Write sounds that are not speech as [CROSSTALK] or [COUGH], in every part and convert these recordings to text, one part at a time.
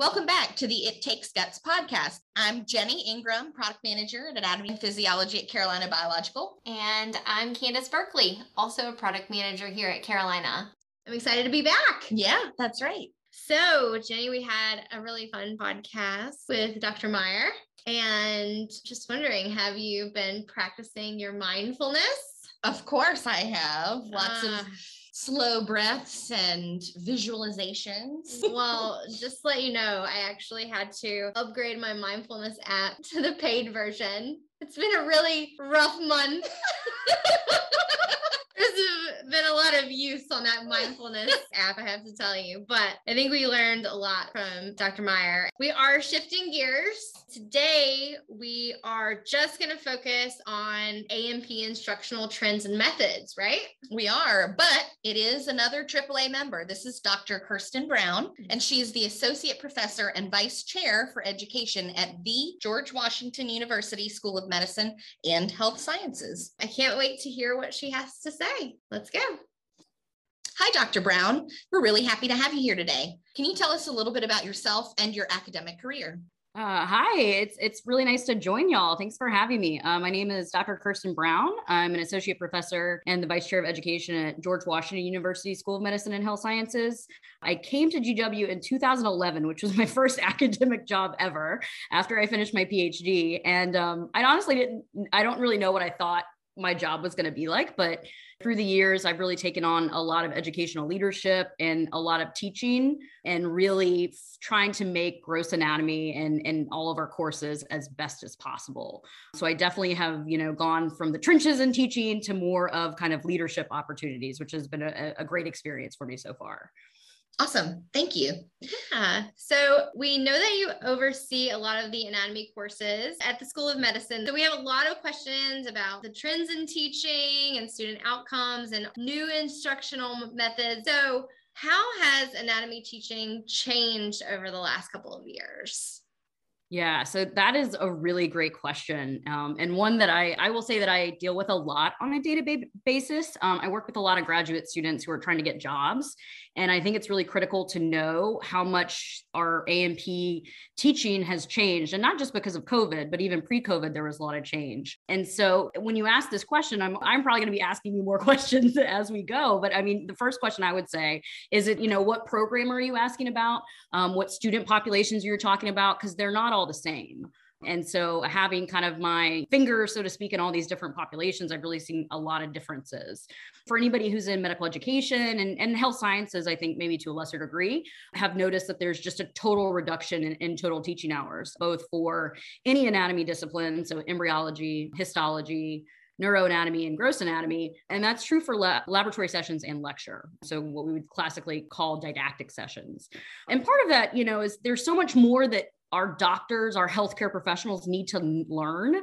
Welcome back to the It Takes Guts podcast. I'm Jenny Ingram, product manager at Anatomy and Physiology at Carolina Biological. And I'm Candace Berkeley, also a product manager here at Carolina. I'm excited to be back. Yeah, that's right. So, Jenny, we had a really fun podcast with Dr. Meyer. And just wondering, have you been practicing your mindfulness? Of course, I have. Lots uh, of ah slow breaths and visualizations? [LAUGHS] well, just let you know, I actually had to upgrade my mindfulness app [LAUGHS] to the paid version. It's been a really rough month. [LAUGHS] There's been a lot of use on that mindfulness [LAUGHS] app, I have to tell you. But I think we learned a lot from Dr. Meyer. We are shifting gears. Today, we are just going to focus on A&P instructional trends and methods, right? We are, but it is another AAA member. This is Dr. Kirsten Brown, and she is the Associate Professor and Vice Chair for Education at the George Washington University School of Medicine and Health Sciences. I can't wait to hear what she has to say. Okay, let's go. Hi, Dr. Brown. We're really happy to have you here today. Can you tell us a little bit about yourself and your academic career? Uh, hi, it's it's really nice to join y'all. Thanks for having me. Uh, my name is Dr. Kirsten Brown. I'm an associate professor and the vice chair of education at George Washington University School of Medicine and Health Sciences. I came to GW in 2011, which was my [LAUGHS] first academic job ever after I finished my PhD. And um, I honestly didn't, I don't really know what I thought my job was going to be like. But through the years, I've really taken on a lot of educational leadership and a lot of teaching and really trying to make gross anatomy and, and all of our courses as best as possible. So I definitely have, you know, gone from the trenches in teaching to more of kind of leadership opportunities, which has been a, a great experience for me so far. Awesome. Thank you. Yeah. So we know that you oversee a lot of the anatomy courses at the School of Medicine. So we have a lot of questions about the trends in teaching and student outcomes and new instructional methods. So, how has anatomy teaching changed over the last couple of years? Yeah, so that is a really great question, um, and one that I I will say that I deal with a lot on a day to day basis. Um, I work with a lot of graduate students who are trying to get jobs, and I think it's really critical to know how much our A&P teaching has changed, and not just because of COVID, but even pre-COVID, there was a lot of change. And so when you ask this question, I'm I'm probably going to be asking you more [LAUGHS] questions as we go. But I mean, the first question I would say is it you know what program are you asking about? Um, what student populations you're talking about? Because they're not all the same. And so, having kind of my finger, so to speak, in all these different populations, I've really seen a lot of differences. For anybody who's in medical education and, and health sciences, I think maybe to a lesser degree, have noticed that there's just a total reduction in, in total teaching hours, both for any anatomy discipline, so embryology, histology, neuroanatomy and gross anatomy. And that's true for la- laboratory sessions and lecture. So, what we would classically call didactic sessions. And part of that, you know, is there's so much more that our doctors, our healthcare professionals need to learn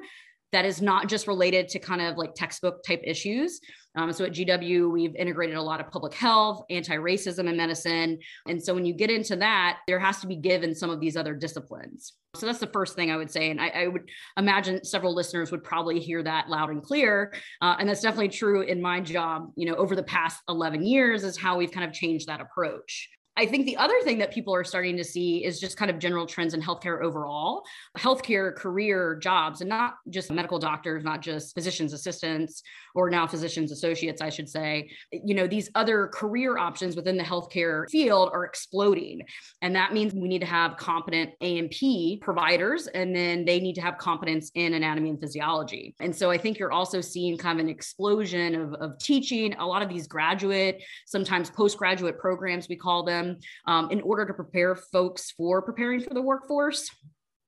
that is not just related to kind of like textbook type issues. Um, so at GW, we've integrated a lot of public health, anti racism in medicine. And so when you get into that, there has to be give in some of these other disciplines. So that's the first thing I would say. And I, I would imagine several listeners would probably hear that loud and clear. Uh, and that's definitely true in my job, you know, over the past 11 years is how we've kind of changed that approach. I think the other thing that people are starting to see is just kind of general trends in healthcare overall, healthcare career jobs, and not just medical doctors, not just physicians assistants or now physicians associates, I should say. You know, these other career options within the healthcare field are exploding. And that means we need to have competent A&P providers, and then they need to have competence in anatomy and physiology. And so I think you're also seeing kind of an explosion of, of teaching, a lot of these graduate, sometimes postgraduate programs, we call them um, in order to prepare folks for preparing for the workforce.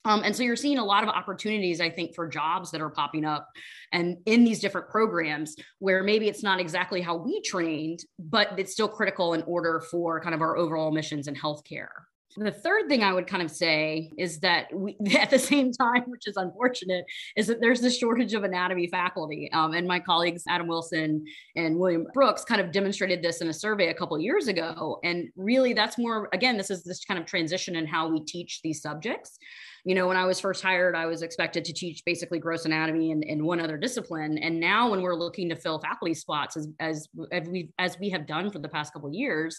Um, and so you're seeing a lot of opportunities, I think, for jobs that are popping up and in these different programs where maybe it's not exactly how we trained, but it's still critical in order for kind of our overall missions in healthcare. The third thing I would kind of say is that we, [LAUGHS] at the same time, which is unfortunate, is that there's this shortage of anatomy faculty. Um, and my colleagues, Adam Wilson and William Brooks, kind of demonstrated this in a survey a couple years ago. And really, that's more, again, this is this kind of transition in how we teach these subjects. You know, when I was first hired, I was expected to teach basically gross anatomy and, and one other discipline. And now, when we're looking to fill faculty spots, as, as, as we as we have done for the past couple years,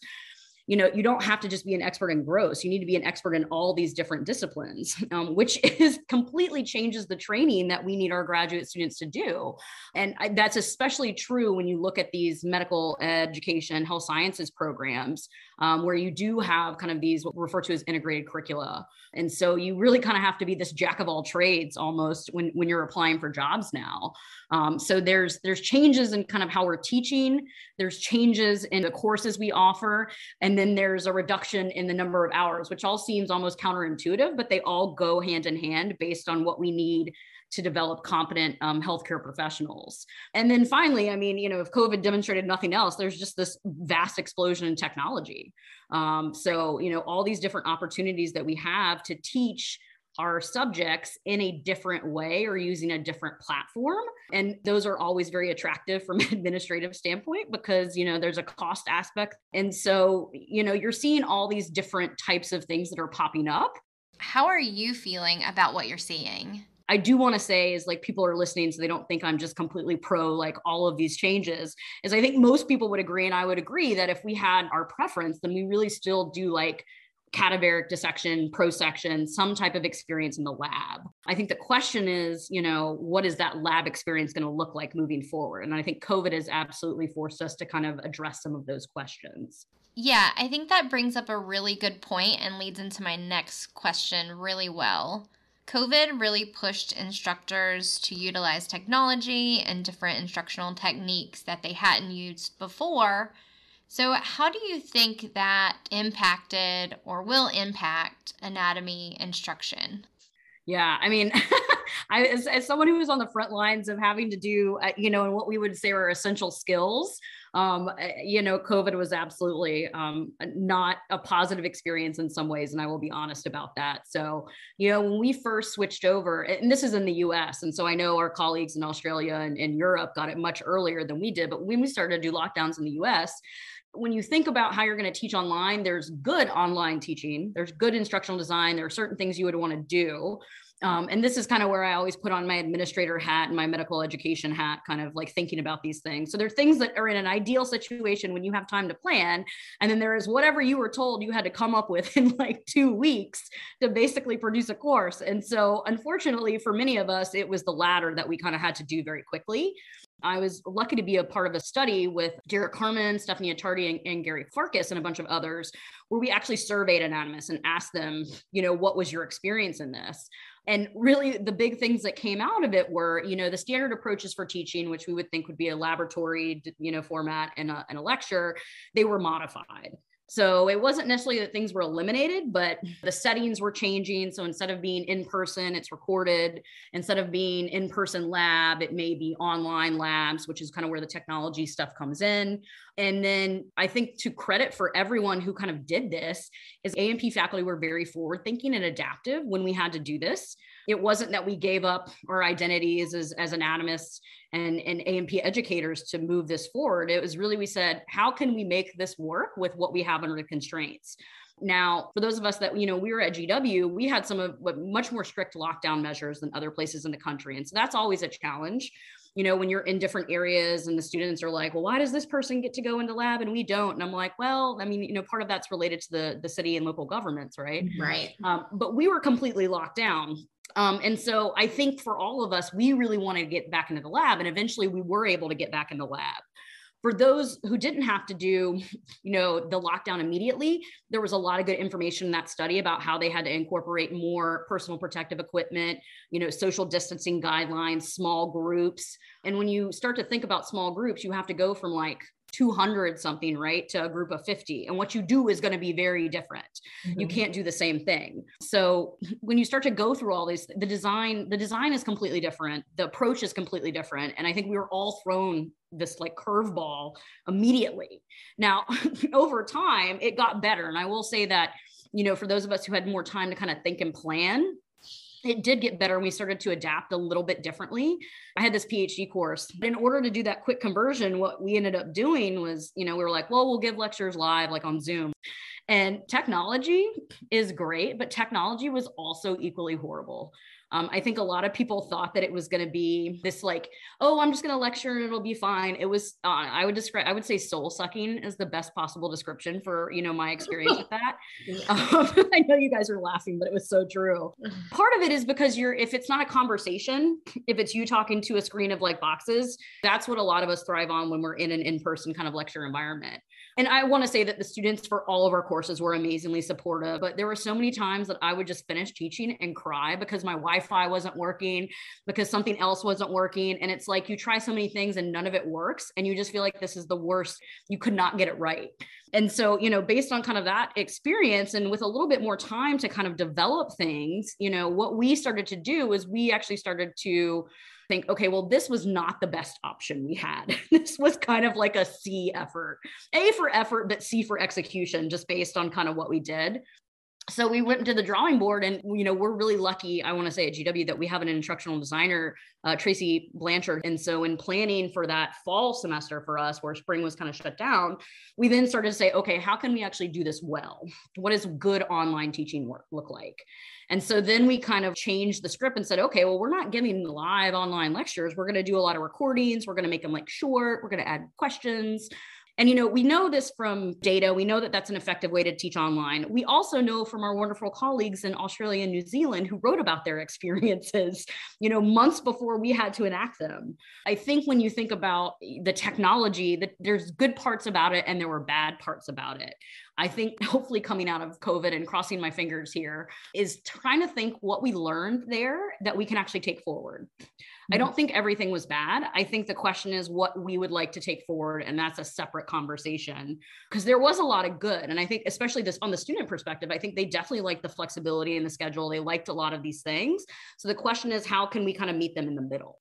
you know, you don't have to just be an expert in gross. You need to be an expert in all these different disciplines, [LAUGHS] um, which [LAUGHS] is completely changes the training that we need our graduate students to do. And I, that's especially true when you look at these medical education, health sciences programs, um, where you do have kind of these what we refer to as integrated curricula. And so you really kind of have to be this jack of all trades almost when, when you're applying for jobs now. Um, so there's there's changes in kind of how we're teaching. There's changes in the courses we offer, and then there's a reduction in the number of hours, which all seems almost counterintuitive, but they all go hand in hand based on what we need to develop competent um, healthcare professionals. And then finally, I mean, you know, if COVID demonstrated nothing else, there's just this vast explosion in technology. Um, so, you know, all these different opportunities that we have to teach our subjects in a different way or using a different platform and those are always very attractive from [LAUGHS] an administrative standpoint because you know there's a cost aspect and so you know you're seeing all these different types of things that are popping up how are you feeling about what you're seeing I do want to say is like people are listening so they don't think I'm just completely pro like all of these changes is I think most people would agree and I would agree that if we had our preference then we really still do like cadaveric dissection, prosection, some type of experience in the lab. I think the question is, you know, what is that lab experience going to look like moving forward? And I think COVID has absolutely forced us to kind of address some of those questions. Yeah, I think that brings up a really good point and leads into my next question really well. COVID really pushed instructors to utilize technology and different instructional techniques that they hadn't used before so, how do you think that impacted or will impact anatomy instruction? Yeah, I mean, [LAUGHS] I as, as, someone who was on the front lines of having to do, uh, you know, and what we would say are essential skills, um, uh, you know, COVID was absolutely um, not a positive experience in some ways, and I will be honest about that. So, you know, when we first switched over, and this is in the U.S., and so I know our colleagues in Australia and in Europe got it much earlier than we did, but when we started to do lockdowns in the U.S when you think about how you're going to teach online, there's good online teaching, there's good instructional design, there are certain things you would want to do. Um, and this is kind of where I always put on my administrator hat and my medical education hat, kind of like thinking about these things. So there are things that are in an ideal situation when you have time to plan. And then there is whatever you were told you had to come up with [LAUGHS] in like two weeks to basically produce a course. And so, unfortunately, for many of us, it was the latter that we kind of had to do very quickly. I was lucky to be a part of a study with Derek Harmon, Stephanie Attardi, and, and, Gary Farkas, and a bunch of others, where we actually surveyed anatomists and asked them, you know, what was your experience in this? And really, the big things that came out of it were, you know, the standard approaches for teaching, which we would think would be a laboratory, you know, format and a, and a lecture, they were modified. So it wasn't necessarily that things were eliminated, but the settings were changing. So instead of being in person, it's recorded. Instead of being in person lab, it may be online labs, which is kind of where the technology stuff comes in. And then I think to credit for everyone who kind of did this is A&P faculty were very forward thinking and adaptive when we had to do this it wasn't that we gave up our identities as, as anatomists and, and A&P educators to move this forward. It was really, we said, how can we make this work with what we have under the constraints? Now, for those of us that, you know, we were at GW, we had some of much more strict lockdown measures than other places in the country. And so that's always a challenge. You know, when you're in different areas and the students are like, well, why does this person get to go into lab and we don't? And I'm like, well, I mean, you know, part of that's related to the, the city and local governments, right? Right. Um, but we were completely locked down. Um, and so I think for all of us, we really wanted to get back into the lab. And eventually we were able to get back in the lab. For those who didn't have to do, you know, the lockdown immediately, there was a lot of good information in that study about how they had to incorporate more personal protective equipment, you know, social distancing guidelines, small groups. And when you start to think about small groups, you have to go from like 200 something right to a group of 50 and what you do is going to be very different. Mm-hmm. you can't do the same thing. So [LAUGHS] when you start to go through all these the design the design is completely different. The approach is completely different. And i think we were all thrown this like curveball immediately. Now [LAUGHS] over time it got better. And i will say that you know for those of us who had more time to kind of think and plan it did get better and we started to adapt a little bit differently. I had this phd course. But in order to do that quick conversion what we ended up doing was you know we were like well we'll give lectures live like on zoom. And technology is great but technology was also equally horrible Um, I think a lot of people thought that it was going to be this like, oh, I'm just going to lecture and it'll be fine. It was, uh, I would describe, I would say soul sucking is the best possible description for, you know, my experience with that. [LAUGHS] Um, [LAUGHS] I know you guys are laughing, but it was so true. [SIGHS] Part of it is because you're, if it's not a conversation, if it's you talking to a screen of like boxes, that's what a lot of us thrive on when we're in an in-person kind of lecture environment. And I want to say that the students for all of our courses were amazingly supportive, but there were so many times that I would just finish teaching and cry because my Wi-Fi wasn't working, because something else wasn't working. And it's like you try so many things and none of it works. And you just feel like this is the worst. You could not get it right. And so, you know, based on kind of that experience and with a little bit more time to kind of develop things, you know, what we started to do is we actually started to think, okay, well, this was not the best option we had. [LAUGHS] this was kind of like a C effort, A for effort, but C for execution, just based on kind of what we did. So we went to the drawing board and you know we're really lucky i want to say at gw that we have an instructional designer uh, tracy blanchard. And so in planning for that fall semester for us where spring was kind of shut down we then started to say okay how can we actually do this well? What does good online teaching work look like and so then we kind of changed the script and said okay well we're not giving live online lectures we're going to do a lot of recordings we're going to make them like short we're going to add questions and, you know, we know this from data. We know that that's an effective way to teach online. We also know from our wonderful colleagues in Australia and New Zealand who wrote about their [LAUGHS] experiences, you know, months before we had to enact them. I think when you think about the technology, that there's good parts about it and there were bad parts about it. I think hopefully coming out of COVID and crossing my fingers here is trying to think what we learned there that we can actually take forward. I mm-hmm. don't think everything was bad. I think the question is what we would like to take forward. And that's a separate conversation because there was a lot of good. And I think, especially this on the student perspective, I think they definitely liked the flexibility in the schedule. They liked a lot of these things. So the question is, how can we kind of meet them in the middle?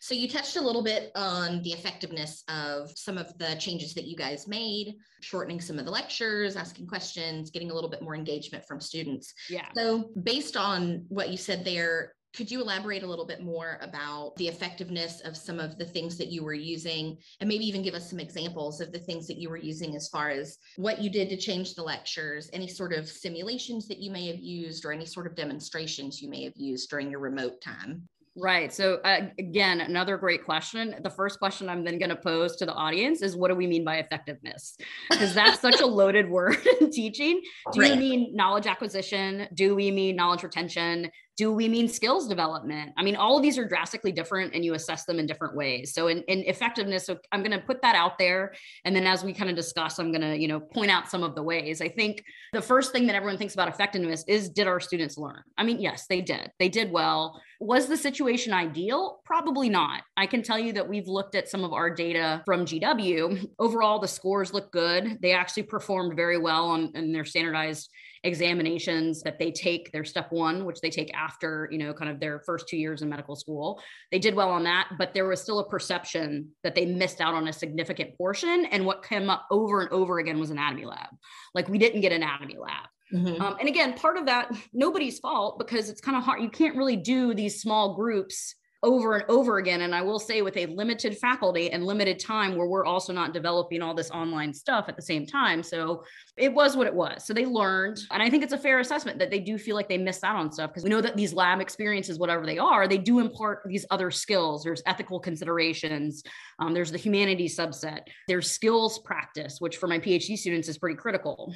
So you touched a little bit on the effectiveness of some of the changes that you guys made, shortening some of the lectures, asking questions, getting a little bit more engagement from students. Yeah. So based on what you said there, could you elaborate a little bit more about the effectiveness of some of the things that you were using and maybe even give us some examples of the things that you were using as far as what you did to change the lectures, any sort of simulations that you may have used or any sort of demonstrations you may have used during your remote time? Right. So, uh, again, another great question. The first question I'm then going to pose to the audience is what do we mean by effectiveness? Because that's such a loaded [LAUGHS] word in teaching. Do right. you mean knowledge acquisition? Do we mean knowledge retention? Do we mean skills development? I mean, all of these are drastically different and you assess them in different ways. So in, in effectiveness, so I'm going to put that out there. And then as we kind of discuss, I'm going to, you know, point out some of the ways. I think the first thing that everyone thinks about effectiveness is did our students learn? I mean, yes, they did. They did well. Was the situation ideal? Probably not. I can tell you that we've looked at some of our data from GW. Overall, the scores look good. They actually performed very well on in their standardized examinations that they take their step one which they take after you know kind of their first two years in medical school they did well on that but there was still a perception that they missed out on a significant portion and what came up over and over again was anatomy lab like we didn't get anatomy lab Mm-hmm. Um, and again, part of that, nobody's fault because it's kind of hard. You can't really do these small groups over and over again. And I will say, with a limited faculty and limited time, where we're also not developing all this online stuff at the same time. So it was what it was. So they learned. And I think it's a fair assessment that they do feel like they missed out on stuff because we know that these lab experiences, whatever they are, they do impart these other skills. There's ethical considerations, um, there's the humanities subset, there's skills practice, which for my PhD students is pretty critical.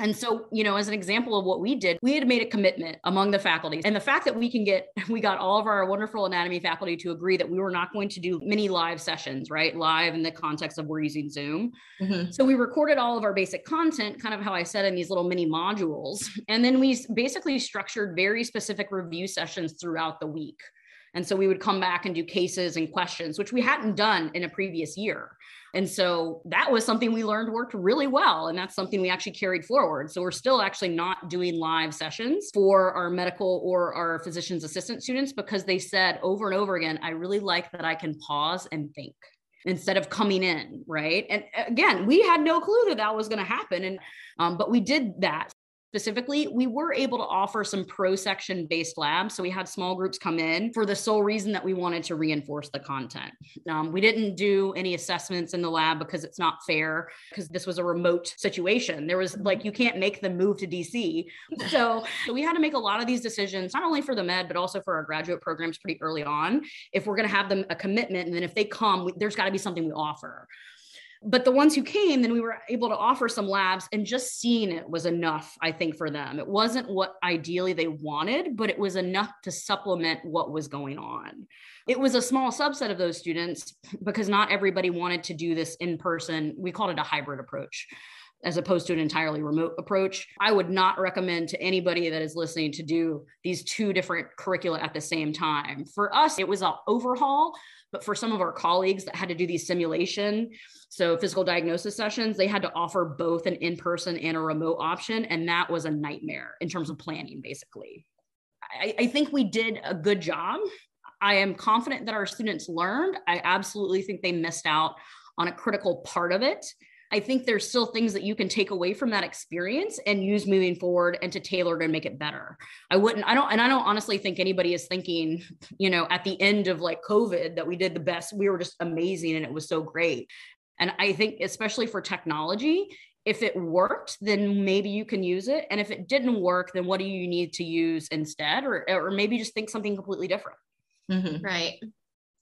And so, you know, as an example of what we did, we had made a commitment among the faculty. And the fact that we can get, [LAUGHS] we got all of our wonderful anatomy faculty to agree that we were not going to do many live sessions, right? Live in the context of we're using Zoom. Mm-hmm. So we recorded all of our basic content, kind of how I said in these little mini modules. And then we basically structured very specific review sessions throughout the week. And so we would come back and do cases and questions, which we hadn't done in a previous year. And so that was something we learned worked really well. And that's something we actually carried forward. So we're still actually not doing live sessions for our medical or our physician's assistant students because they said over and over again, I really like that I can pause and think instead of coming in right and again we had no clue that that was going to happen and um, but we did that specifically, we were able to offer some prosection based labs. So we had small groups come in for the sole reason that we wanted to reinforce the content. Um, we didn't do any assessments in the lab because it's not fair because this was a remote situation. There was like, you can't make them move to DC. [LAUGHS] So, so we had to make a lot of these decisions, not only for the med, but also for our graduate programs pretty early on. If we're going to have them a commitment, and then if they come, we, there's got to be something we offer but the ones who came then we were able to offer some labs and just seeing it was enough i think for them. It wasn't what ideally they wanted but it was enough to supplement what was going on. It was a small subset of those students because not everybody wanted to do this in person. We called it a hybrid approach as opposed to an entirely remote approach. I would not recommend to anybody that is listening to do these two different curricula at the same time. For us, it was an overhaul, but for some of our colleagues that had to do these simulation so physical diagnosis sessions, they had to offer both an in-person and a remote option. And that was a nightmare in terms of planning, basically. I, I think we did a good job. I am confident that our students learned. I absolutely think they missed out on a critical part of it. I think there's still things that you can take away from that experience and use moving forward and to tailor to make it better. I wouldn't, I don't, and I don't honestly think anybody is thinking, you know, at the end of like COVID that we did the best, we were just amazing and it was so great. And I think, especially for technology, if it worked, then maybe you can use it. And if it didn't work, then what do you need to use instead? Or, or maybe just think something completely different. Mm-hmm. Right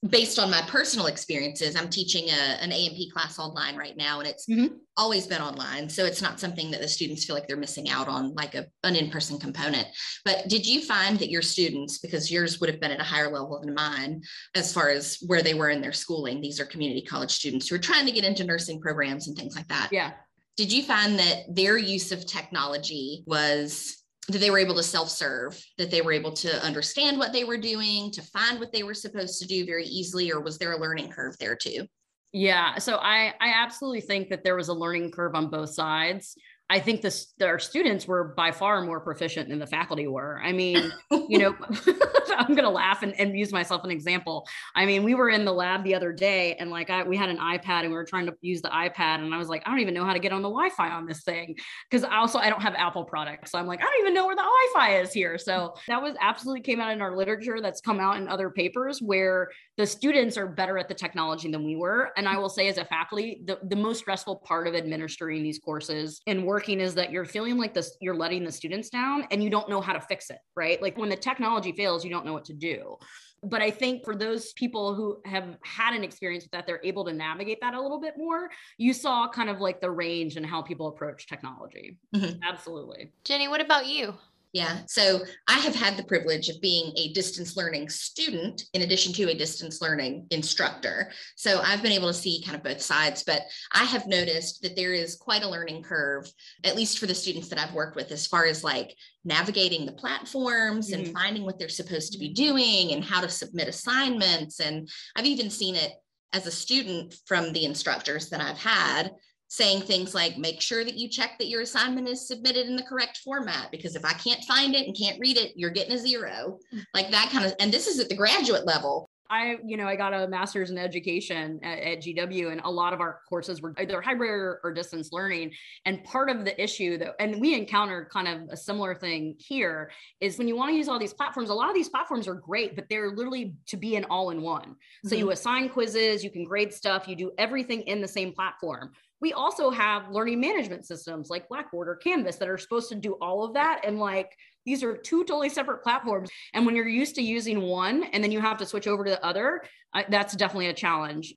based on my personal experiences, I'm teaching a, an A&P class online right now, and it's mm-hmm. always been online. So it's not something that the students feel like they're missing out on, like a, an in-person component. But did you find that your students, because yours would have been at a higher level than mine, as far as where they were in their schooling, these are community college students who are trying to get into nursing programs and things like that. Yeah. Did you find that their use of technology was that they were able to self-serve that they were able to understand what they were doing to find what they were supposed to do very easily or was there a learning curve there too? Yeah so i i absolutely think that there was a learning curve on both sides I think this our students were by far more proficient than the faculty were. I mean, you know, [LAUGHS] [LAUGHS] I'm gonna laugh and, and use myself an example. I mean, we were in the lab the other day and like I we had an iPad and we were trying to use the iPad and I was like, I don't even know how to get on the Wi-Fi on this thing. Cause also I don't have Apple products. So I'm like, I don't even know where the Wi-Fi is here. So that was absolutely came out in our literature that's come out in other papers where the students are better at the technology than we were. And I will say as a faculty, the, the most stressful part of administering these courses and working working is that you're feeling like this you're letting the students down and you don't know how to fix it right? Like when the technology fails you don't know what to do. But i think for those people who have had an experience with that they're able to navigate that a little bit more you saw kind of like the range and how people approach technology. Mm-hmm. absolutely. Jenny what about you yeah. So I have had the privilege of being a distance learning student in addition to a distance learning instructor. So I've been able to see kind of both sides, but I have noticed that there is quite a learning curve, at least for the students that I've worked with, as far as like navigating the platforms mm-hmm. and finding what they're supposed to be doing and how to submit assignments. And I've even seen it as a student from the instructors that I've had saying things like make sure that you check that your assignment is submitted in the correct format because if i can't find it and can't read it you're getting a zero mm. like that kind of and this is at the graduate level I, you know, I got a master's in education at, at GW, and a lot of our courses were either hybrid or, or, distance learning. And part of the issue that, and we encountered kind of a similar thing here, is when you want to use all these platforms, a lot of these platforms are great, but they're literally to be an all in one. So mm-hmm. you assign quizzes, you can grade stuff, you do everything in the same platform. We also have learning management systems like Blackboard or Canvas that are supposed to do all of that. And like, these are two totally separate platforms. And when you're used to using one and then you have to switch over to the other, that's definitely a challenge.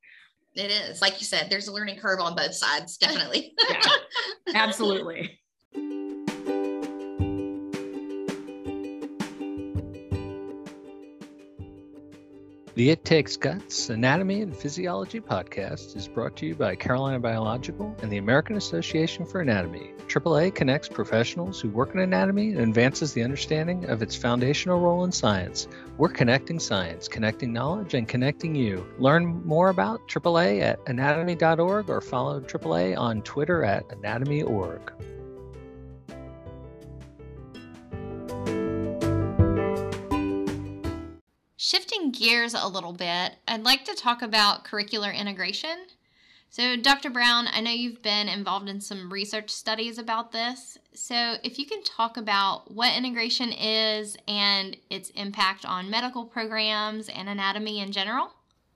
It is. Like you said, there's a learning curve on both sides, definitely. [LAUGHS] yeah, absolutely. The It Takes Guts Anatomy and Physiology podcast is brought to you by Carolina Biological and the American Association for Anatomy. AAA connects professionals who work in anatomy and advances the understanding of its foundational role in science. We're connecting science, connecting knowledge, and connecting you. Learn more about AAA at anatomy.org or follow AAA on Twitter at anatomy.org. Shifting gears a little bit, I'd like to talk about curricular integration. So, Dr. Brown, I know you've been involved in some research studies about this. So, if you can talk about what integration is and its impact on medical programs and anatomy in general.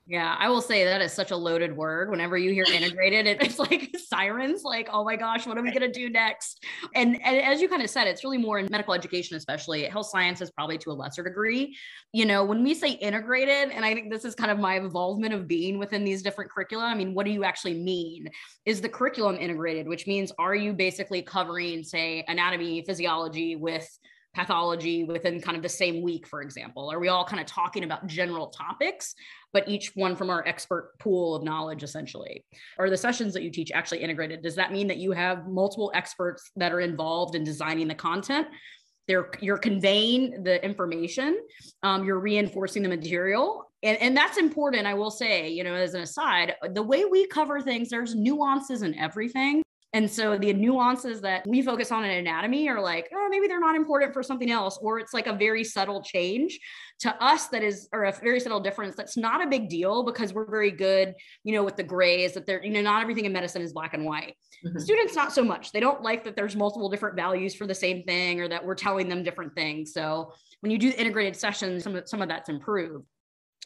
Yeah, I will say that is such a loaded word. Whenever you hear integrated, it's like [LAUGHS] sirens, like, oh my gosh, what are we going to do next? And, and as you kind of said, it's really more in medical education, especially health sciences, probably to a lesser degree. You know, when we say integrated, and I think this is kind of my involvement of being within these different curricula, I mean, what do you actually mean? Is the curriculum integrated, which means are you basically covering, say, anatomy, physiology with pathology within kind of the same week, for example? Are we all kind of talking about general topics, but each one from our expert pool of knowledge, essentially? Are the sessions that you teach actually integrated? Does that mean that you have multiple experts that are involved in designing the content? They're, you're conveying the information, um, you're reinforcing the material. And, and that's important, I will say, you know, as an aside, the way we cover things, there's nuances in everything. And so the nuances that we focus on in anatomy are like, oh, maybe they're not important for something else, or it's like a very subtle change to us that is, or a very subtle difference that's not a big deal because we're very good, you know, with the grays that they're, you know, not everything in medicine is black and white. Mm-hmm. Students, not so much. They don't like that there's multiple different values for the same thing or that we're telling them different things. So when you do integrated sessions, some of, some of that's improved.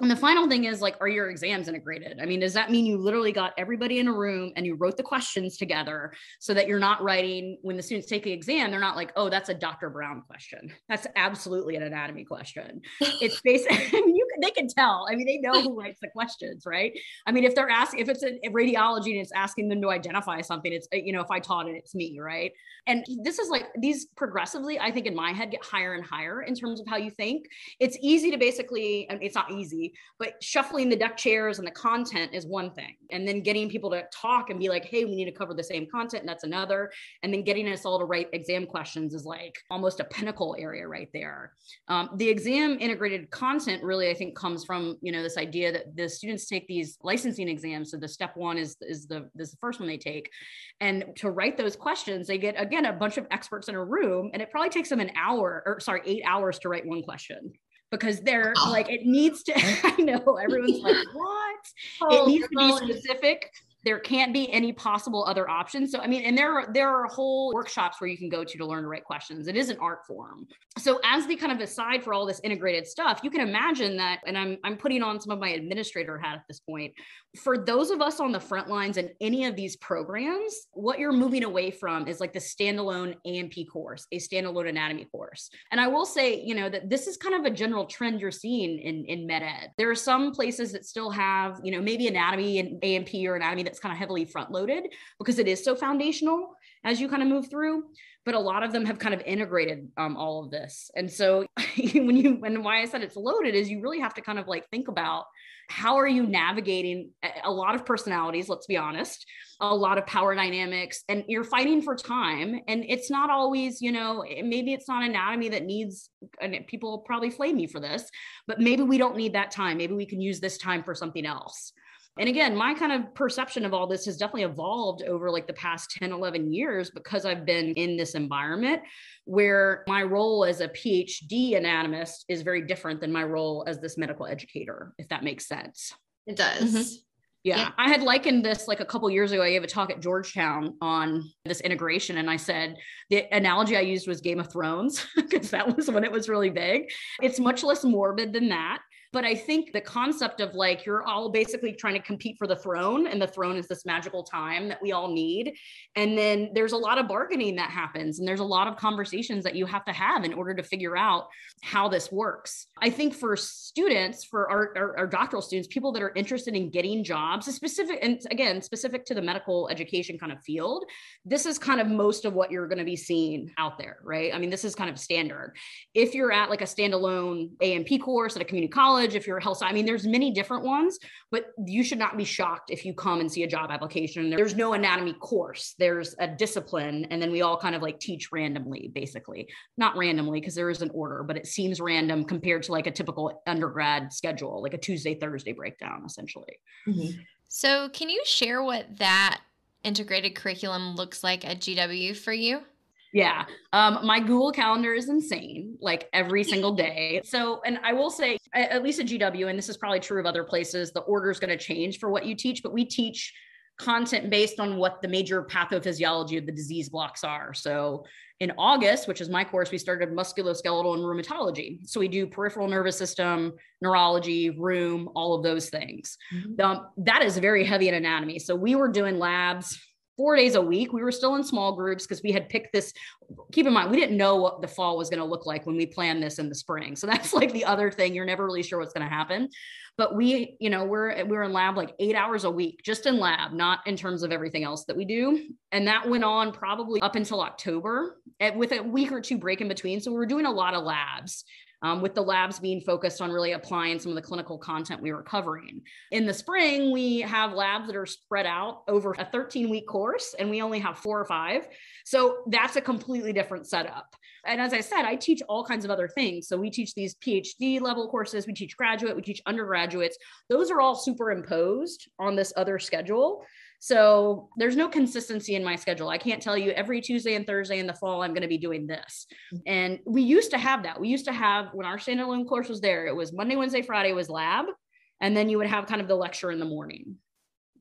And the final thing is like, are your exams integrated? I mean, does that mean you literally got everybody in a room and you wrote the questions together so that you're not writing when the students take the exam, they're not like, oh, that's a Dr. Brown question. That's absolutely an anatomy question. It's can, [LAUGHS] they can tell. I mean, they know who writes the questions, right? I mean, if they're asking, if it's a, radiology and it's asking them to identify something, it's, you know, if I taught it, it's me, right? And this is like these progressively, I think in my head get higher and higher in terms of how you think. It's easy to basically, mean, it's not easy but shuffling the deck chairs and the content is one thing. And then getting people to talk and be like, hey, we need to cover the same content. And that's another. And then getting us all to write exam questions is like almost a pinnacle area right there. Um, the exam integrated content really, I think, comes from, you know, this idea that the students take these licensing exams. So the step one is, is the, is the first one they take. And to write those questions, they get, again, a bunch of experts in a room and it probably takes them an hour or sorry, eight hours to write one question because they're oh. like it needs to [LAUGHS] i know everyone's like [LAUGHS] what oh, it needs to be specific there can't be any possible other options. So I mean, and there are there are whole workshops where you can go to to learn to write questions. It is an art form. So as the kind of aside for all this integrated stuff, you can imagine that, and I'm I'm putting on some of my administrator hat at this point. For those of us on the front lines in any of these programs, what you're moving away from is like the standalone A&P course, a standalone anatomy course. And I will say, you know, that this is kind of a general trend you're seeing in in med ed. There are some places that still have, you know, maybe anatomy and A&P or anatomy that's kind of heavily front loaded because it is so foundational as you kind of move through but a lot of them have kind of integrated um, all of this. And so [LAUGHS] when you and why i said it's loaded is you really have to kind of like think about how are you navigating a lot of personalities let's be honest a lot of power dynamics and you're fighting for time. And it's not always you know maybe it's not anatomy that needs and people probably flame me for this but maybe we don't need that time. Maybe we can use this time for something else and again, my kind of perception of all this has definitely evolved over like the past 10, 11 years because I've been in this environment where my role as a PhD anatomist is very different than my role as this medical educator, if that makes sense. It does. Mm-hmm. Yeah. yeah. I had likened this like a couple years ago. I gave a talk at Georgetown on this integration, and I said the analogy I used was Game of Thrones [LAUGHS] because that was when it was really big. It's much less morbid than that. But I think the concept of like you're all basically trying to compete for the throne, and the throne is this magical time that we all need. And then there's a lot of bargaining that happens, and there's a lot of conversations that you have to have in order to figure out how this works. I think for students, for our, our, our doctoral students, people that are interested in getting jobs, specific, and again, specific to the medical education kind of field, this is kind of most of what you're going to be seeing out there, right? I mean, this is kind of standard. If you're at like a standalone A&P course at a community college, college, if you're a health, I mean, there's many different ones, but you should not be shocked if you come and see a job application. There's no anatomy course, there's a discipline, and then we all kind of like teach randomly, basically. Not randomly, because there is an order, but it seems random compared to like a typical undergrad schedule, like a Tuesday, Thursday breakdown, essentially. Mm-hmm. So, can you share what that integrated curriculum looks like at GW for you? Yeah. Um, my Google Calendar is insane, like every single day. So, and I will say, at least at GW, and this is probably true of other places, the order is going to change for what you teach, but we teach content based on what the major pathophysiology of the disease blocks are. So in August, which is my course, we started musculoskeletal and rheumatology. So we do peripheral nervous system, neurology, rheum, all of those things. Mm-hmm. Um, that is very heavy in anatomy. So we were doing labs four days a week. We were still in small groups because we had picked this. Keep in mind, we didn't know what the fall was going to look like when we planned this in the spring. So [LAUGHS] that's like the other thing. You're never really sure what's going to happen. But we, you know, we're we're in lab like eight hours a week, just in lab, not in terms of everything else that we do. And that went on probably up until October, with a week or two break in between. So we were doing a lot of labs um, with the labs being focused on really applying some of the clinical content we were covering. In the spring, we have labs that are spread out over a 13 week course, and we only have four or five. So that's a completely different setup. And as I said, I teach all kinds of other things. So we teach these PhD level courses, we teach graduate, we teach undergraduates. Those are all superimposed on this other schedule. So there's no consistency in my schedule. I can't tell you every Tuesday and Thursday in the fall, I'm going to be doing this. And we used to have that. We used to have, when our standalone course was there, it was Monday, Wednesday, Friday was lab. And then you would have kind of the lecture in the morning.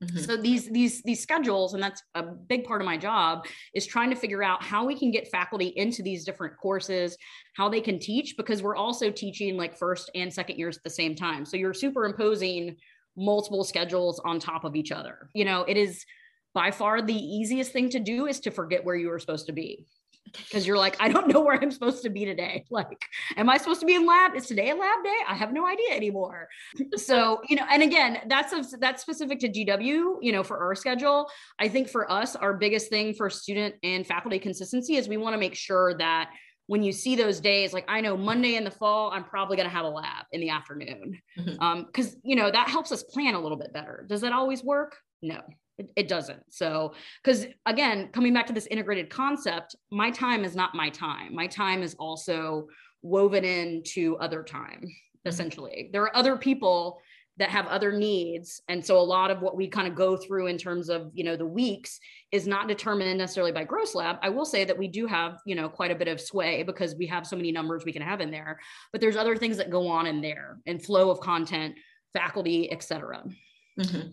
Mm-hmm. So these these these schedules, and that's a big part of my job, is trying to figure out how we can get faculty into these different courses, how they can teach, because we're also teaching like first and second years at the same time. So you're superimposing multiple schedules on top of each other. You know, it is by far the easiest thing to do is to forget where you were supposed to be. Because you're like, I don't know where I'm supposed to be today. [LAUGHS] Like, am I supposed to be in lab? Is today a lab day? I have no idea anymore. [LAUGHS] so, you know, and again, that's a, that's specific to GW, you know, for our schedule. I think for us, our biggest thing for student and faculty consistency is we want to make sure that when you see those days, like I know Monday in the fall, I'm probably going to have a lab in the afternoon. Mm-hmm. Um, you know, that helps us plan a little bit better. Does that always work? No, it, it doesn't. So, cause again, coming back to this integrated concept, my time is not my time. My time is also woven into other time, mm-hmm. essentially. There are other people that have other needs. And so a lot of what we kind of go through in terms of you know the weeks is not determined necessarily by gross lab. I will say that we do have you know quite a bit of sway because we have so many numbers we can have in there. But there's other things that go on in there and flow of content faculty etc mm-hmm.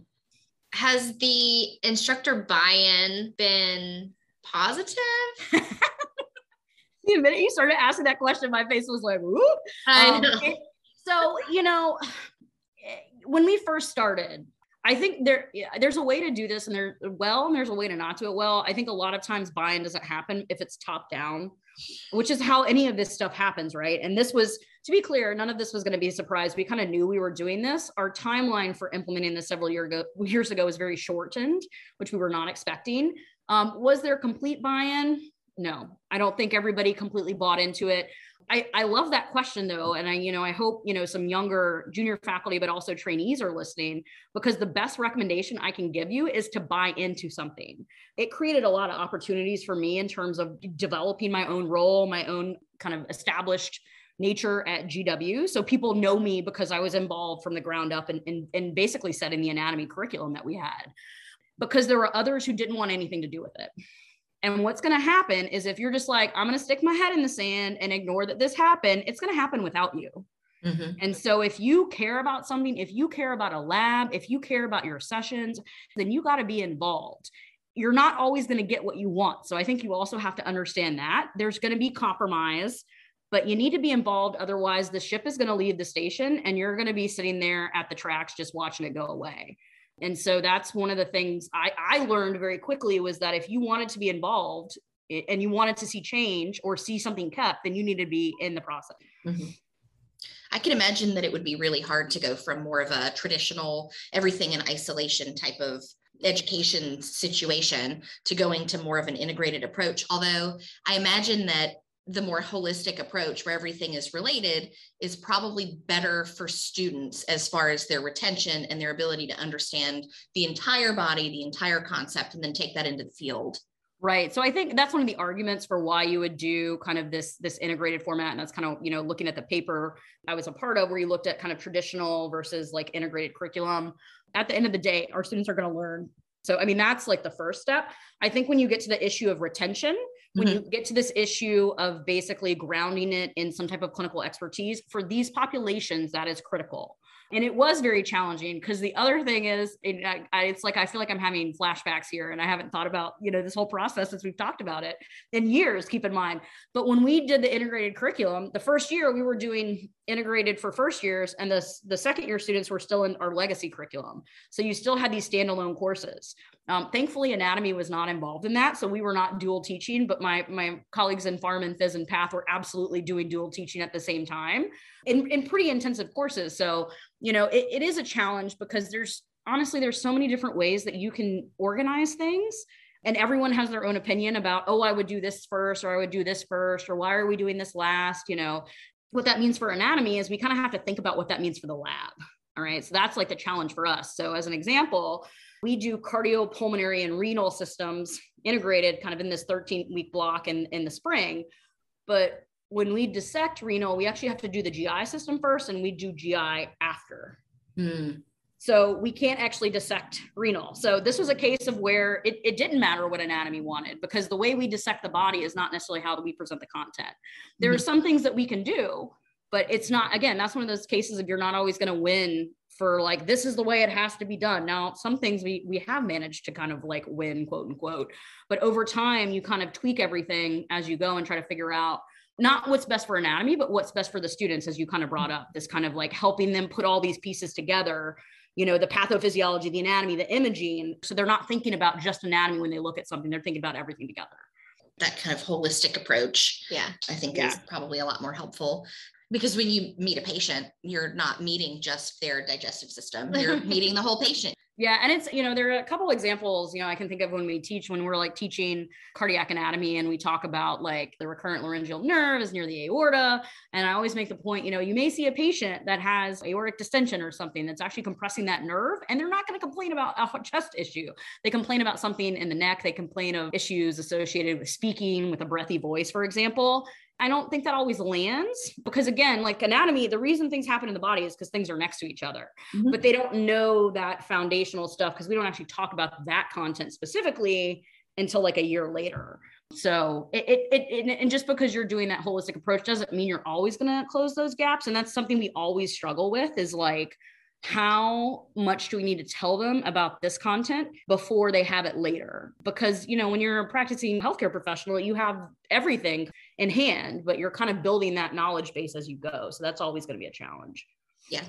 has the instructor buy-in been positive? [LAUGHS] The minute you started asking that question my face was like Whoop. Um, so you know when we first started, I think there there's a way to do this and there's well and there's a way to not do it well. I think a lot of times buy-in doesn't happen if it's top down, which is how any of this stuff happens, right? And this was to be clear, none of this was going to be a surprise. We kind of knew we were doing this. Our timeline for implementing this several year ago, years ago was very shortened, which we were not expecting. Um, was there complete buy-in? No, I don't think everybody completely bought into it. I, I love that question though. And I, you know, I hope, you know, some younger junior faculty, but also trainees are listening because the best recommendation I can give you is to buy into something. It created a lot of opportunities for me in terms of developing my own role, my own kind of established nature at GW. So people know me because I was involved from the ground up and, and, and basically setting the anatomy curriculum that we had because there were others who didn't want anything to do with it. And what's going to happen is if you're just like, I'm going to stick my head in the sand and ignore that this happened, it's going to happen without you. Mm-hmm. And so if you care about something, if you care about a lab, if you care about your sessions, then you got to be involved. You're not always going to get what you want. So I think you also have to understand that there's going to be compromise, but you need to be involved. Otherwise, the ship is going to leave the station and you're going to be sitting there at the tracks just watching it go away. And so that's one of the things I, I learned very quickly was that if you wanted to be involved and you wanted to see change or see something kept, then you need to be in the process. Mm-hmm. I can imagine that it would be really hard to go from more of a traditional everything in isolation type of education situation to going to more of an integrated approach. Although I imagine that the more holistic approach where everything is related is probably better for students as far as their retention and their ability to understand the entire body, the entire concept, and then take that into the field. Right. So I think that's one of the arguments for why you would do kind of this this integrated format. And that's kind of, you know, looking at the paper I was a part of where you looked at kind of traditional versus like integrated curriculum. At the end of the day, our students are going to learn. So I mean, that's like the first step. I think when you get to the issue of retention, when mm-hmm. you get to this issue of basically grounding it in some type of clinical expertise for these populations that is critical and it was very challenging because the other thing is it, I, it's like i feel like i'm having flashbacks here and i haven't thought about you know this whole process since we've talked about it in years keep in mind but when we did the integrated curriculum the first year we were doing integrated for first years and the, the second year students were still in our legacy curriculum. So you still had these standalone courses. Um, thankfully anatomy was not involved in that so we were not dual teaching but my my colleagues in pharm and phys and path were absolutely doing dual teaching at the same time in, in pretty intensive courses. So you know it, it is a challenge because there's honestly there's so many different ways that you can organize things and everyone has their own opinion about oh i would do this first or i would do this first or why are we doing this last? You know what that means for anatomy is we kind of have to think about what that means for the lab all right so that's like the challenge for us so as an example we do cardiopulmonary and renal systems integrated kind of in this 13 week block in, in the spring but when we dissect renal, we actually have to do the GI system first and we do GI after. Mm. So we can't actually dissect renal. So this was a case of where it, it didn't matter what anatomy wanted because the way we dissect the body is not necessarily how we present the content. There mm-hmm. are some things that we can do, but it's not, again, that's one of those cases of you're not always going to win for like, this is the way it has to be done. Now, some things we, we have managed to kind of like win, quote unquote, but over time you kind of tweak everything as you go and try to figure out not what's best for anatomy, but what's best for the students, as you kind of brought up, this kind of like helping them put all these pieces together, you know, the pathophysiology, the anatomy, the imaging. So they're not thinking about just anatomy when they look at something, they're thinking about everything together. That kind of holistic approach, yeah, I think yeah. is probably a lot more helpful because when you meet a patient, you're not meeting just their digestive system, you're [LAUGHS] meeting the whole patient. Yeah, and it's you know there are a couple examples you know I can think of when we teach when we're like teaching cardiac anatomy and we talk about like the recurrent laryngeal nerve is near the aorta, and I always make the point you know you may see a patient that has aortic distension or something that's actually compressing that nerve, and they're not going to complain about a [LAUGHS] chest issue. They complain about something in the neck. They complain of issues associated with speaking with a breathy voice, for example. I don't think that always lands because again, like anatomy, the reason things happen in the body is because things are next to each other. Mm-hmm. But they don't know that foundational stuff because we don't actually talk about that content specifically until like a year later. So it, it, it, and just because you're doing that holistic approach doesn't mean you're always going to close those gaps. And that's something we always struggle with is like, how much do we need to tell them about this content before they have it later? Because, you know, when you're a practicing healthcare professional, you have everything in hand, but you're kind of building that knowledge base as you go. So that's always going to be a challenge. Yeah.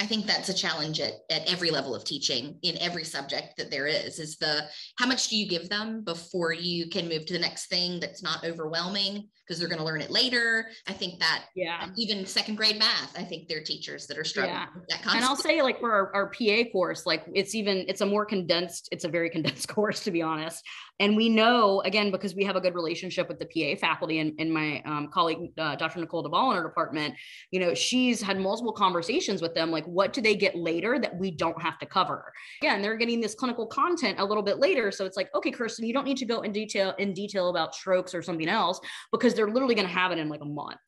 I think that's a challenge at, at every level of teaching in every subject that there is, is the how much do you give them before you can move to the next thing that's not overwhelming because they're going to learn it later. I think that yeah, even second grade math, I think there are teachers that are struggling yeah. with that concept. And I'll say like for our, our PA course, like it's even it's a more condensed, it's a very [LAUGHS] condensed course to be honest. And we know again because we have a good relationship with the PA faculty and, and my um, colleague uh, Dr. Nicole Duvall in our department, you know, she's had multiple conversations with them like what do they get later that we don't have to cover? Again, they're getting this clinical content a little bit later, so it's like okay, Kirsten, you don't need to go in detail in detail about strokes or something else because because they're literally going to have it in like a month.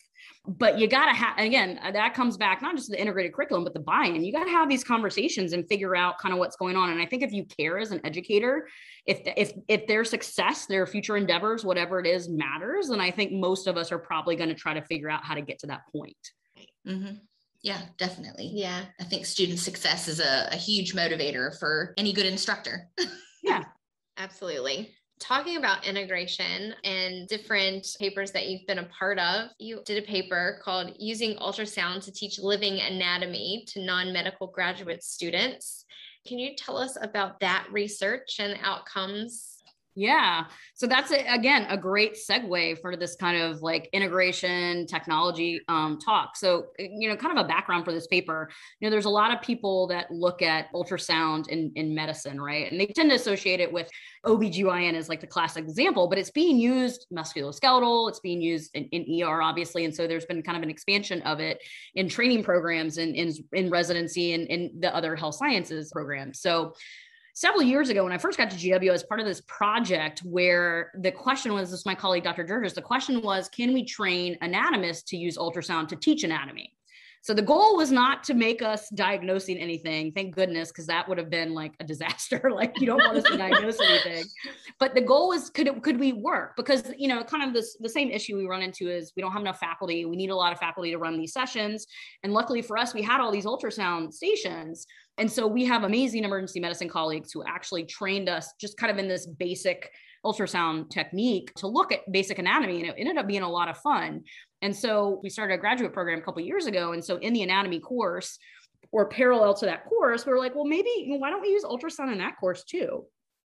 But you got to have again uh, that comes back not just the integrated curriculum but the buy-in you got to have these conversations and figure out kind of what's going on. And i think if you care as an educator if if if their success their future endeavors whatever it is matters then i think most of us are probably going to try to figure out how to get to that point. Mm-hmm. yeah definitely. Yeah. I think student success is a, a huge motivator for any good instructor. [LAUGHS] Yeah. Absolutely talking about integration and different papers that you've been a part of, you did a paper called Using Ultrasound to Teach Living Anatomy to Non Medical Graduate Students. Can you tell us about that research and outcomes yeah. So that's a, again a great segue for this kind of like integration technology um, talk. So you know, kind of a background for this paper. You know, there's a lot of people that look at ultrasound in in medicine, right? And they tend to associate it with OBGYN as like the classic example, but it's being used musculoskeletal, it's being used in, in ER, obviously. And so there's been kind of an expansion of it in training programs and in, in residency and in the other health sciences programs. So several years ago when I first got to GW as part of this project where the question was this is my colleague Dr. Georges, the question was can we train anatomists to use ultrasound to teach anatomy? So the goal was not to make us diagnosing anything, thank goodness, because that would have been like a disaster. [LAUGHS] like you don't want us to diagnose anything. But the goal was could it, could we work? Because you know, kind of this the same issue we run into is we don't have enough faculty. We need a lot of faculty to run these sessions. And luckily for us, we had all these ultrasound stations. And so we have amazing emergency medicine colleagues who actually trained us just kind of in this basic ultrasound technique to look at basic anatomy. And it ended up being a lot of fun. And so we started a graduate program a couple years ago. And so in the anatomy course, or parallel to that course, we were like, well, maybe why don't we use ultrasound in that course too?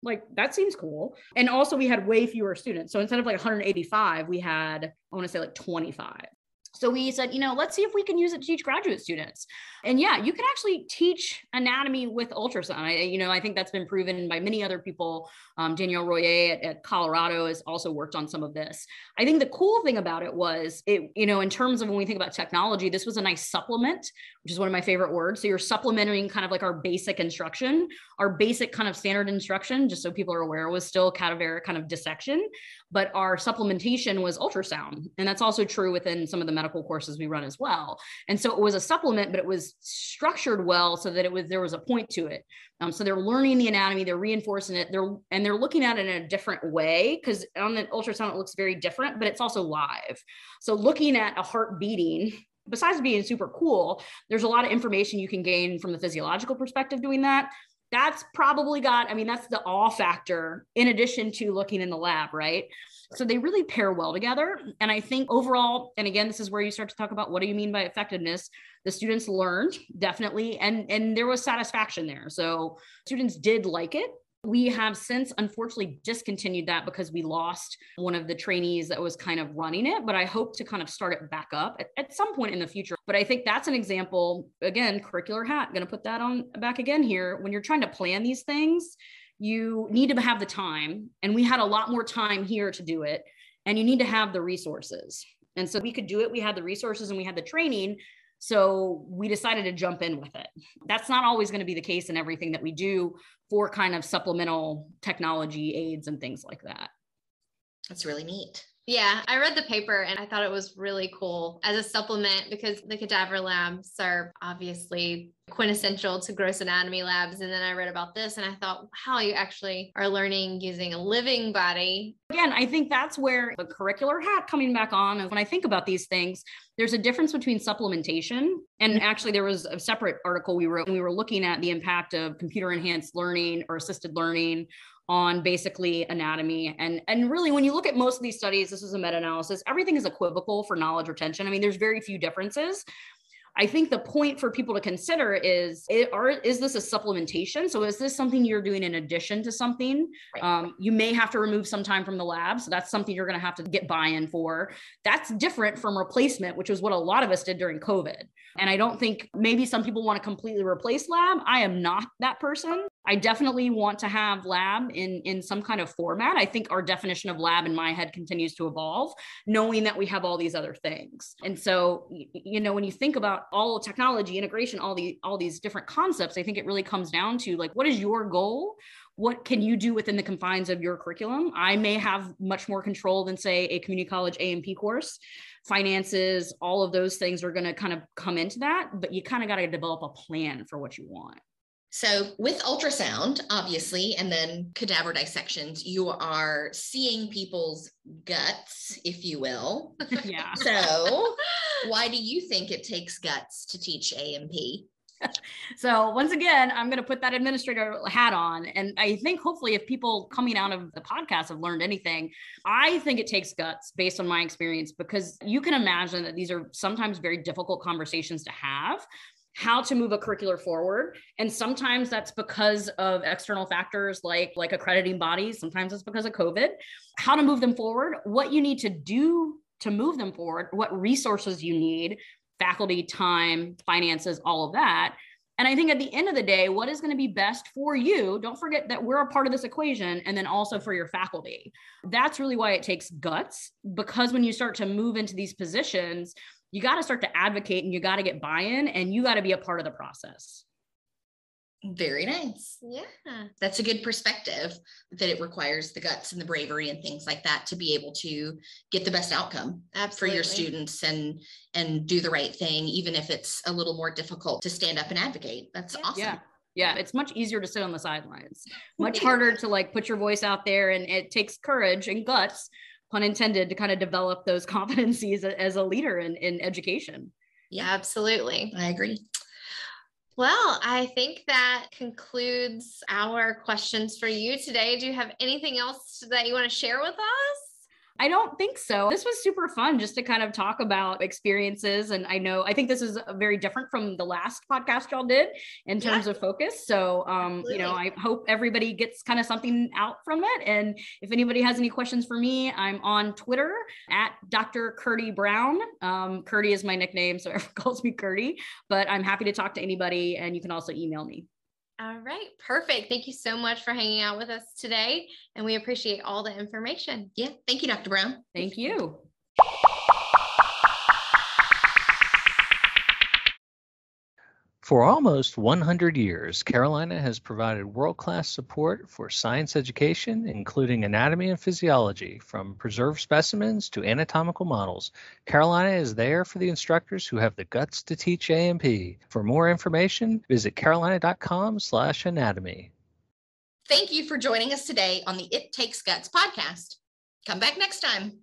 Like that seems cool. And also we had way fewer students. So instead of like 185, we had, I want to say like 25. So we said, you know, let's see if we can use it to teach graduate students. And yeah, you can actually teach anatomy with ultrasound. I, you know, I think that's been proven by many other people. Um, Danielle Royer at, at, Colorado has also worked on some of this. I think the cool thing about it was it, you know, in terms of when we think about technology, this was a nice supplement, which is one of my favorite words. So you're supplementing kind of like our basic instruction, our basic kind of standard instruction, just so people are aware, was still cadaveric kind of dissection, but our supplementation was ultrasound. And that's also true within some of the medical courses we run as well. And so it was a supplement, but it was structured well so that it was there was a point to it. Um, so they're learning the anatomy, they're reinforcing it, they're and they're looking at it in a different way because on the ultrasound it looks very different, but it's also live. So looking at a heart beating besides being super cool, there's a lot of information you can gain from the physiological perspective doing that. That's probably got, I mean, that's the awe factor in addition to looking in the lab, right? So they really pair well together. And I think overall, and again, this is where you start to talk about what do you mean by effectiveness? The students learned definitely, and and there was satisfaction there. So students did like it. We have since unfortunately discontinued that because we lost one of the trainees that was kind of running it, but I hope to kind of start it back up at, at some point in the future. But I think that's an example, again, curricular hat, going to put that on back again here. When you're trying to plan these things, you need to have the time and we had a lot more time here to do it and you need to have the resources and so we could do it we had the resources and we had the training so we decided to jump in with it. That's not always going to be the case in everything that we do for kind of supplemental technology aids and things like that. That's really neat yeah, I read the paper and I thought it was really cool as a supplement because the cadaver labs are obviously quintessential to gross anatomy labs. And then I read about this and I thought, wow, you actually are learning using a living body. Again, I think that's where the curricular hat coming back on. And when I think about these things, there's a difference between supplementation and mm-hmm. actually there was a separate article we wrote we were looking at the impact of computer enhanced learning or assisted learning on basically anatomy and and really when you look at most of these studies this is a meta-analysis everything is equivocal for knowledge retention i mean there's very few differences I think the point for people to consider is it, are, is this a supplementation? So is this something you're doing in addition to something? Right. Um, you may have to remove some time from the lab. So that's something you're going to have to get buy-in for. That's different from replacement, which is what a lot of us did during COVID. And I don't think maybe some people want to completely replace lab. I am not that person. I definitely want to have lab in, in some kind of format. I think our definition of lab in my head continues to evolve, knowing that we have all these other things. And so, you know, when you think about all technology, integration, all the all these different concepts, I think it really comes down to like, what is your goal? What can you do within the confines of your curriculum? I may have much more control than, say, a community college A&P course. Finances, all of those things are going to kind of come into that, but you kind of got to develop a plan for what you want. So, with ultrasound, obviously, and then cadaver dissections, you are seeing people's guts, if you will. [LAUGHS] Yeah. so, why do you think it takes guts to teach A&P? [LAUGHS] so once again i'm going to put that administrator hat on and i think hopefully if people coming out of the podcast have learned anything i think it takes guts based on my experience because you can imagine that these are sometimes very difficult conversations to have how to move a curricular forward and sometimes that's because of external factors like like accrediting bodies sometimes it's because of covid how to move them forward what you need to do to move them forward what resources you need faculty time finances all of that and I think at the end of the day, what is going to be best for you? Don't forget that we're a part of this equation and then also for your faculty. That's really why it takes guts because when you start to move into these positions, you got to start to advocate and you got to get buy in and you got to be a part of the process. Very nice. Yeah. That's a good perspective that it requires the guts and the bravery and things like that to be able to get the best outcome for your students and and do the right thing, even if it's a little more difficult to stand up and advocate. That's Yeah. awesome. Yeah. Yeah, it's much easier to sit on the sidelines. [LAUGHS] Much harder to like put your voice out there and it takes courage and guts, pun intended, to kind of develop those [LAUGHS] competencies as a leader in, in education. Yeah. Absolutely. I agree. Well, I think that concludes our questions for you today. Do you have anything else that you want to share with us? I don't think so. This was super fun just to kind of talk about experiences. And I know, I think this is uh, very different from the last podcast y'all did in Yeah. terms of focus. So, um, you know, I hope everybody gets kind of something out from it. And if anybody has any questions for me, I'm on Twitter at Dr. Kirsty Brown. Um, Kirsty is my nickname, so [LAUGHS] everyone calls me Kirsty, but I'm happy to talk to anybody. And you can also email me. All right, perfect. Thank you so much for hanging out with us today. And we appreciate all the information. Yeah. Thank you, Dr. Brown. Thank you. For almost 100 years, Carolina has provided world class support for science education, including anatomy and physiology, from preserved specimens to anatomical models. Carolina is there for the instructors who have the guts to teach A&P. For more information, visit carolina.com/slash anatomy. Thank you for joining us today on the It Takes Guts podcast. Come back next time.